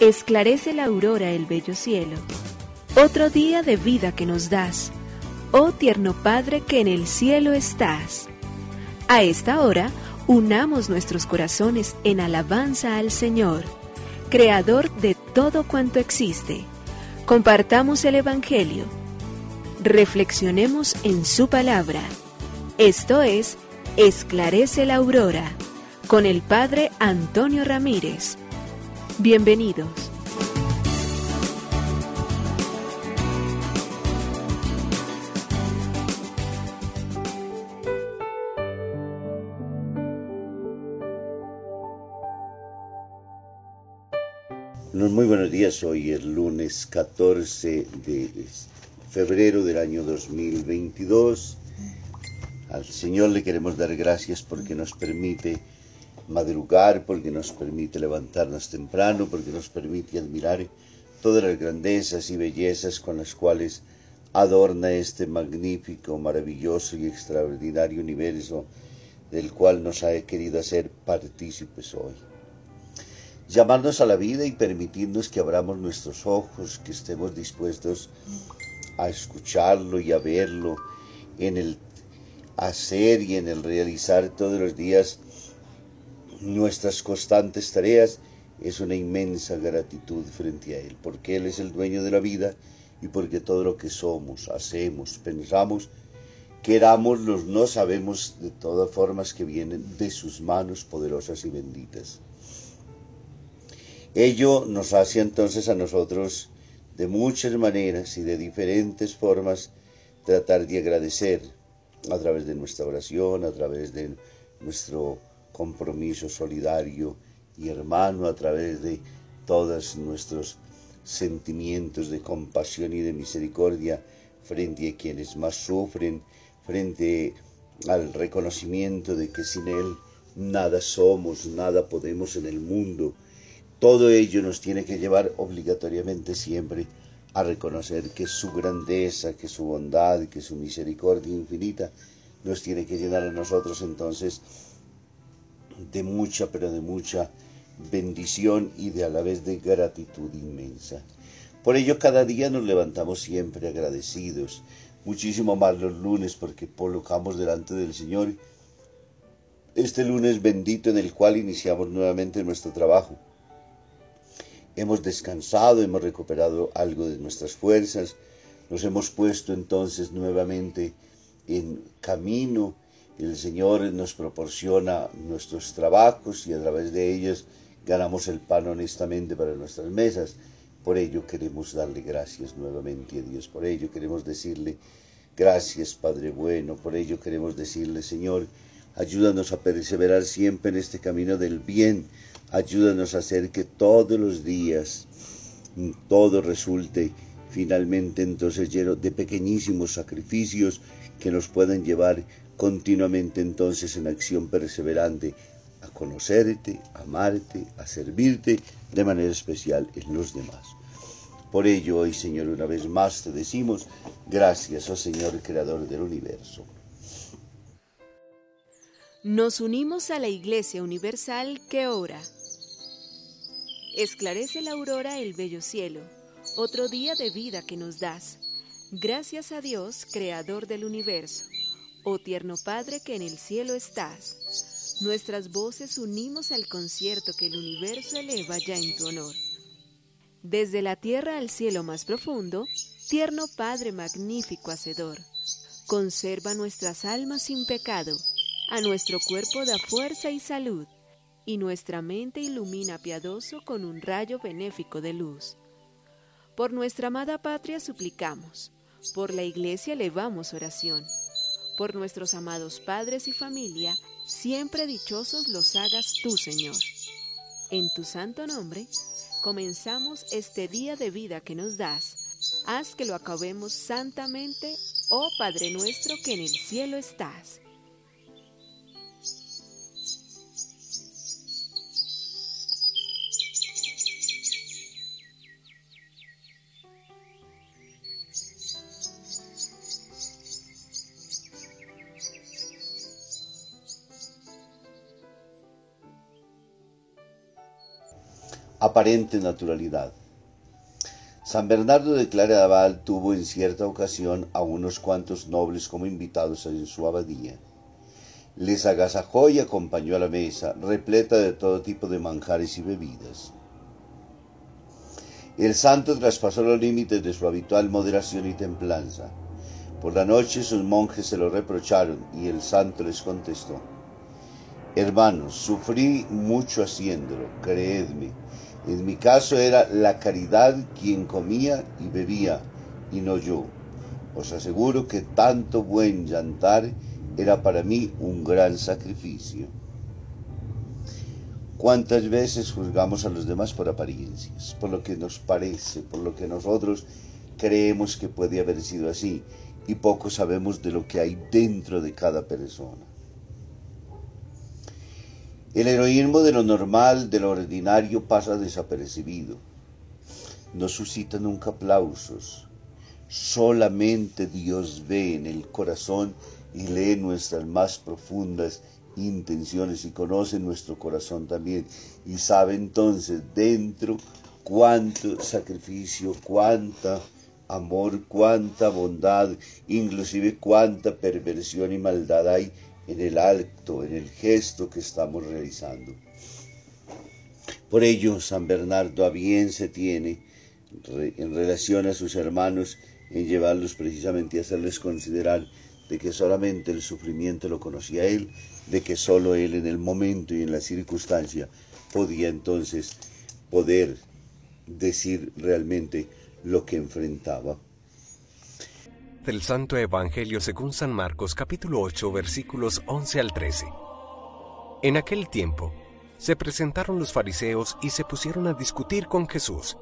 Esclarece la aurora el bello cielo. Otro día de vida que nos das, oh tierno Padre que en el cielo estás. A esta hora, unamos nuestros corazones en alabanza al Señor, Creador de todo cuanto existe. Compartamos el Evangelio. Reflexionemos en su palabra. Esto es, Esclarece la Aurora, con el Padre Antonio Ramírez. Bienvenidos. Muy buenos días, hoy es lunes 14 de febrero del año 2022. Al Señor le queremos dar gracias porque nos permite madrugar, porque nos permite levantarnos temprano, porque nos permite admirar todas las grandezas y bellezas con las cuales adorna este magnífico, maravilloso y extraordinario universo del cual nos ha querido hacer partícipes hoy. Llamarnos a la vida y permitirnos que abramos nuestros ojos, que estemos dispuestos a escucharlo y a verlo en el hacer y en el realizar todos los días nuestras constantes tareas es una inmensa gratitud frente a Él, porque Él es el dueño de la vida y porque todo lo que somos, hacemos, pensamos, querámoslos, no sabemos de todas formas que vienen de sus manos poderosas y benditas. Ello nos hace entonces a nosotros de muchas maneras y de diferentes formas tratar de agradecer a través de nuestra oración, a través de nuestro compromiso solidario y hermano, a través de todos nuestros sentimientos de compasión y de misericordia frente a quienes más sufren, frente al reconocimiento de que sin Él nada somos, nada podemos en el mundo. Todo ello nos tiene que llevar obligatoriamente siempre a reconocer que su grandeza, que su bondad, que su misericordia infinita nos tiene que llenar a nosotros entonces de mucha, pero de mucha bendición y de a la vez de gratitud inmensa. Por ello cada día nos levantamos siempre agradecidos, muchísimo más los lunes porque colocamos delante del Señor este lunes bendito en el cual iniciamos nuevamente nuestro trabajo. Hemos descansado, hemos recuperado algo de nuestras fuerzas, nos hemos puesto entonces nuevamente en camino, el Señor nos proporciona nuestros trabajos y a través de ellos ganamos el pan honestamente para nuestras mesas. Por ello queremos darle gracias nuevamente a Dios, por ello queremos decirle gracias Padre bueno, por ello queremos decirle Señor, ayúdanos a perseverar siempre en este camino del bien, Ayúdanos a hacer que todos los días todo resulte finalmente entonces lleno de pequeñísimos sacrificios que nos puedan llevar continuamente entonces en acción perseverante a conocerte, a amarte, a servirte de manera especial en los demás. Por ello hoy, Señor, una vez más te decimos, gracias, oh Señor, Creador del universo. Nos unimos a la Iglesia Universal que ora. Esclarece la aurora el bello cielo, otro día de vida que nos das. Gracias a Dios, Creador del universo, oh tierno Padre que en el cielo estás. Nuestras voces unimos al concierto que el universo eleva ya en tu honor. Desde la tierra al cielo más profundo, tierno Padre magnífico Hacedor, conserva nuestras almas sin pecado, a nuestro cuerpo da fuerza y salud y nuestra mente ilumina piadoso con un rayo benéfico de luz. Por nuestra amada patria suplicamos, por la iglesia elevamos oración, por nuestros amados padres y familia, siempre dichosos los hagas tú, Señor. En tu santo nombre, comenzamos este día de vida que nos das. Haz que lo acabemos santamente, oh Padre nuestro que en el cielo estás. Aparente naturalidad. San Bernardo de Claraval tuvo en cierta ocasión a unos cuantos nobles como invitados en su abadía. Les agasajó y acompañó a la mesa, repleta de todo tipo de manjares y bebidas. El santo traspasó los límites de su habitual moderación y templanza. Por la noche sus monjes se lo reprocharon y el santo les contestó, Hermanos, sufrí mucho haciéndolo, creedme, en mi caso era la caridad quien comía y bebía, y no yo. Os aseguro que tanto buen llantar era para mí un gran sacrificio. ¿Cuántas veces juzgamos a los demás por apariencias, por lo que nos parece, por lo que nosotros creemos que puede haber sido así, y poco sabemos de lo que hay dentro de cada persona? El heroísmo de lo normal, de lo ordinario, pasa desapercibido. No suscita nunca aplausos. Solamente Dios ve en el corazón y lee nuestras más profundas intenciones y conoce nuestro corazón también y sabe entonces dentro cuánto sacrificio, cuánta amor, cuánta bondad, inclusive cuánta perversión y maldad hay en el acto, en el gesto que estamos realizando. Por ello, San Bernardo a bien se tiene en relación a sus hermanos en llevarlos precisamente a hacerles considerar de que solamente el sufrimiento lo conocía él, de que solo él en el momento y en la circunstancia podía entonces poder decir realmente lo que enfrentaba del Santo Evangelio según San Marcos capítulo 8 versículos 11 al 13. En aquel tiempo, se presentaron los fariseos y se pusieron a discutir con Jesús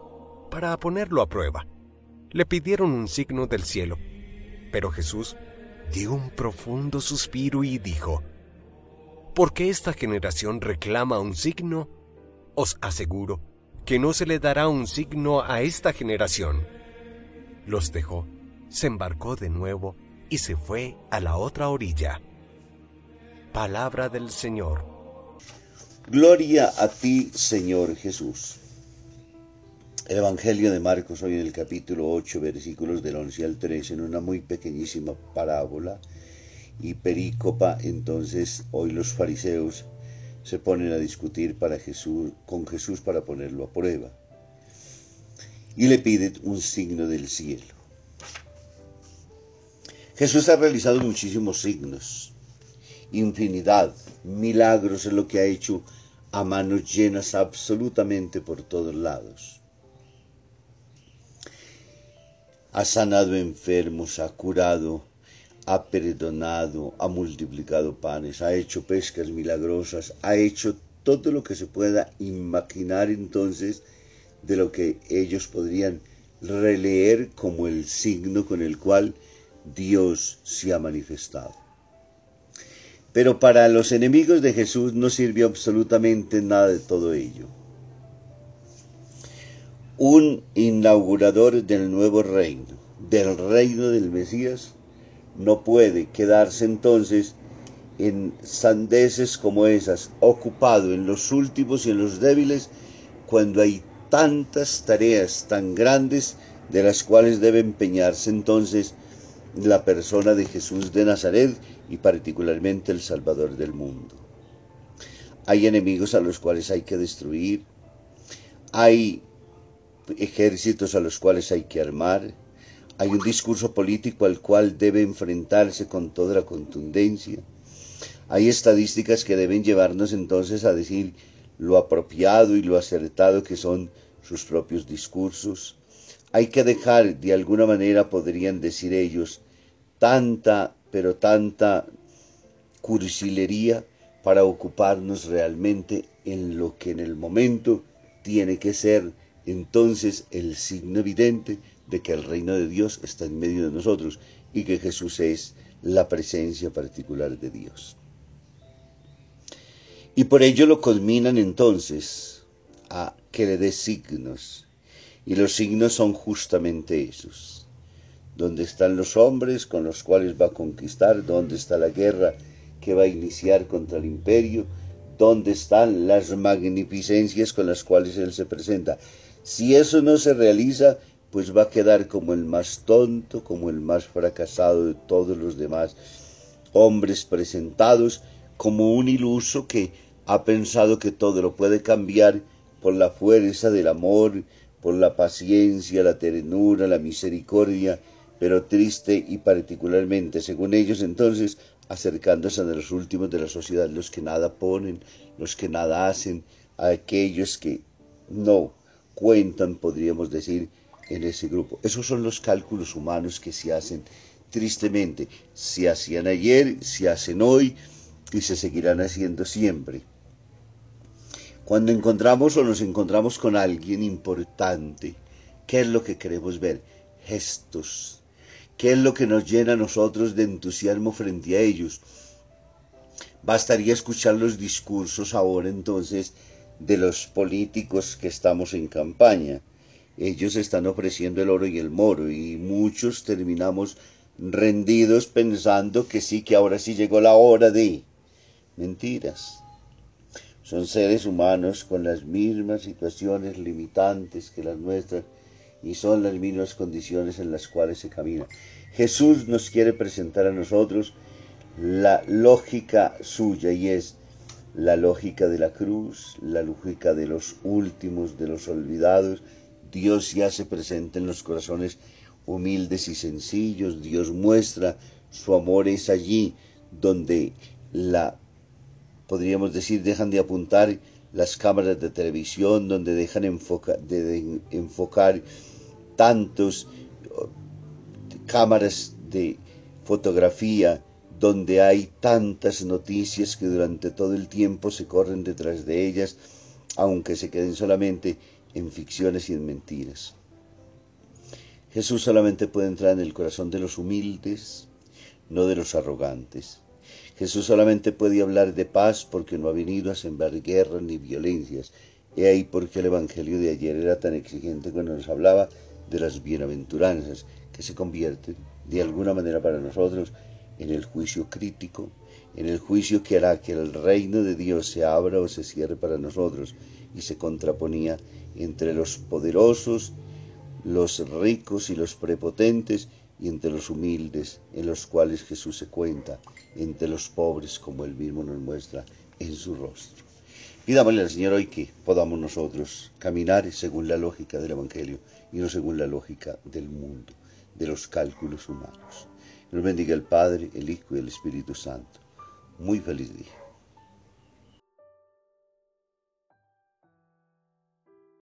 para ponerlo a prueba. Le pidieron un signo del cielo, pero Jesús dio un profundo suspiro y dijo, ¿Por qué esta generación reclama un signo? Os aseguro que no se le dará un signo a esta generación. Los dejó se embarcó de nuevo y se fue a la otra orilla. Palabra del Señor. Gloria a ti, Señor Jesús. El Evangelio de Marcos hoy en el capítulo 8, versículos del 11 al 13, en una muy pequeñísima parábola y perícopa, entonces hoy los fariseos se ponen a discutir para Jesús, con Jesús para ponerlo a prueba. Y le piden un signo del cielo. Jesús ha realizado muchísimos signos, infinidad, milagros en lo que ha hecho a manos llenas absolutamente por todos lados. Ha sanado enfermos, ha curado, ha perdonado, ha multiplicado panes, ha hecho pescas milagrosas, ha hecho todo lo que se pueda imaginar entonces de lo que ellos podrían releer como el signo con el cual Dios se ha manifestado. Pero para los enemigos de Jesús no sirvió absolutamente nada de todo ello. Un inaugurador del nuevo reino, del reino del Mesías, no puede quedarse entonces en sandeces como esas, ocupado en los últimos y en los débiles, cuando hay tantas tareas tan grandes de las cuales debe empeñarse entonces la persona de Jesús de Nazaret y particularmente el Salvador del mundo. Hay enemigos a los cuales hay que destruir, hay ejércitos a los cuales hay que armar, hay un discurso político al cual debe enfrentarse con toda la contundencia, hay estadísticas que deben llevarnos entonces a decir lo apropiado y lo acertado que son sus propios discursos, hay que dejar, de alguna manera podrían decir ellos, tanta, pero tanta cursilería para ocuparnos realmente en lo que en el momento tiene que ser entonces el signo evidente de que el reino de Dios está en medio de nosotros y que Jesús es la presencia particular de Dios. Y por ello lo culminan entonces a que le dé signos y los signos son justamente esos. ¿Dónde están los hombres con los cuales va a conquistar? ¿Dónde está la guerra que va a iniciar contra el imperio? dónde están las magnificencias con las cuales Él se presenta. Si eso no se realiza, pues va a quedar como el más tonto, como el más fracasado de todos los demás hombres presentados, como un iluso que ha pensado que todo lo puede cambiar por la fuerza del amor, por la paciencia, la ternura, la misericordia, pero triste y particularmente, según ellos entonces, acercándose a los últimos de la sociedad, los que nada ponen, los que nada hacen, a aquellos que no cuentan, podríamos decir, en ese grupo. Esos son los cálculos humanos que se hacen tristemente. Se hacían ayer, se hacen hoy y se seguirán haciendo siempre. Cuando encontramos o nos encontramos con alguien importante, ¿qué es lo que queremos ver? Gestos. ¿Qué es lo que nos llena a nosotros de entusiasmo frente a ellos? Bastaría escuchar los discursos ahora entonces de los políticos que estamos en campaña. Ellos están ofreciendo el oro y el moro y muchos terminamos rendidos pensando que sí, que ahora sí llegó la hora de... Mentiras. Son seres humanos con las mismas situaciones limitantes que las nuestras y son las mismas condiciones en las cuales se camina. Jesús nos quiere presentar a nosotros la lógica suya y es la lógica de la cruz, la lógica de los últimos, de los olvidados. Dios ya se presenta en los corazones humildes y sencillos. Dios muestra su amor es allí donde la podríamos decir, dejan de apuntar las cámaras de televisión, donde dejan de enfocar tantos cámaras de fotografía, donde hay tantas noticias que durante todo el tiempo se corren detrás de ellas, aunque se queden solamente en ficciones y en mentiras. Jesús solamente puede entrar en el corazón de los humildes, no de los arrogantes. Jesús solamente puede hablar de paz porque no ha venido a sembrar guerras ni violencias. He ahí porque el Evangelio de ayer era tan exigente cuando nos hablaba de las bienaventuranzas, que se convierten de alguna manera para nosotros en el juicio crítico, en el juicio que hará que el reino de Dios se abra o se cierre para nosotros, y se contraponía entre los poderosos, los ricos y los prepotentes, y entre los humildes, en los cuales Jesús se cuenta, entre los pobres, como él mismo nos muestra en su rostro. Pidámosle al Señor hoy que podamos nosotros caminar según la lógica del Evangelio y no según la lógica del mundo, de los cálculos humanos. Nos bendiga el Padre, el Hijo y el Espíritu Santo. Muy feliz día.